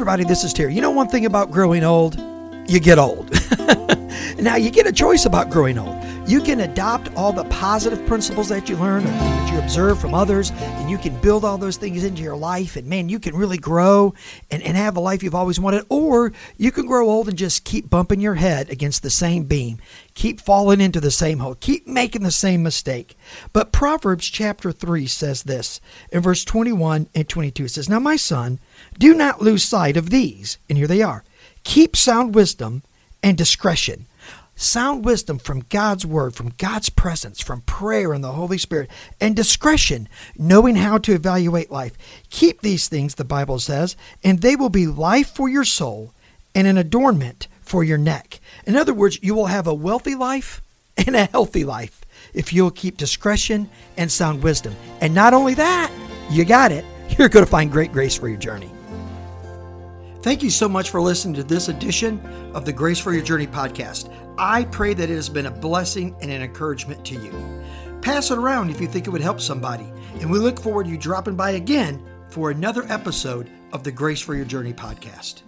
everybody, this is Terry. You know one thing about growing old? You get old. now, you get a choice about growing old. You can adopt all the positive principles that you learn or that you observe from others, and you can build all those things into your life. And man, you can really grow and, and have the life you've always wanted. Or you can grow old and just keep bumping your head against the same beam, keep falling into the same hole, keep making the same mistake. But Proverbs chapter 3 says this in verse 21 and 22. It says, Now, my son, do not lose sight of these. And here they are keep sound wisdom and discretion sound wisdom from God's Word, from God's presence, from prayer and the Holy Spirit, and discretion, knowing how to evaluate life. Keep these things, the Bible says, and they will be life for your soul and an adornment for your neck. In other words, you will have a wealthy life and a healthy life if you'll keep discretion and sound wisdom. And not only that, you got it, you're going to find great grace for your journey. Thank you so much for listening to this edition of the Grace for Your Journey podcast. I pray that it has been a blessing and an encouragement to you. Pass it around if you think it would help somebody, and we look forward to you dropping by again for another episode of the Grace for Your Journey podcast.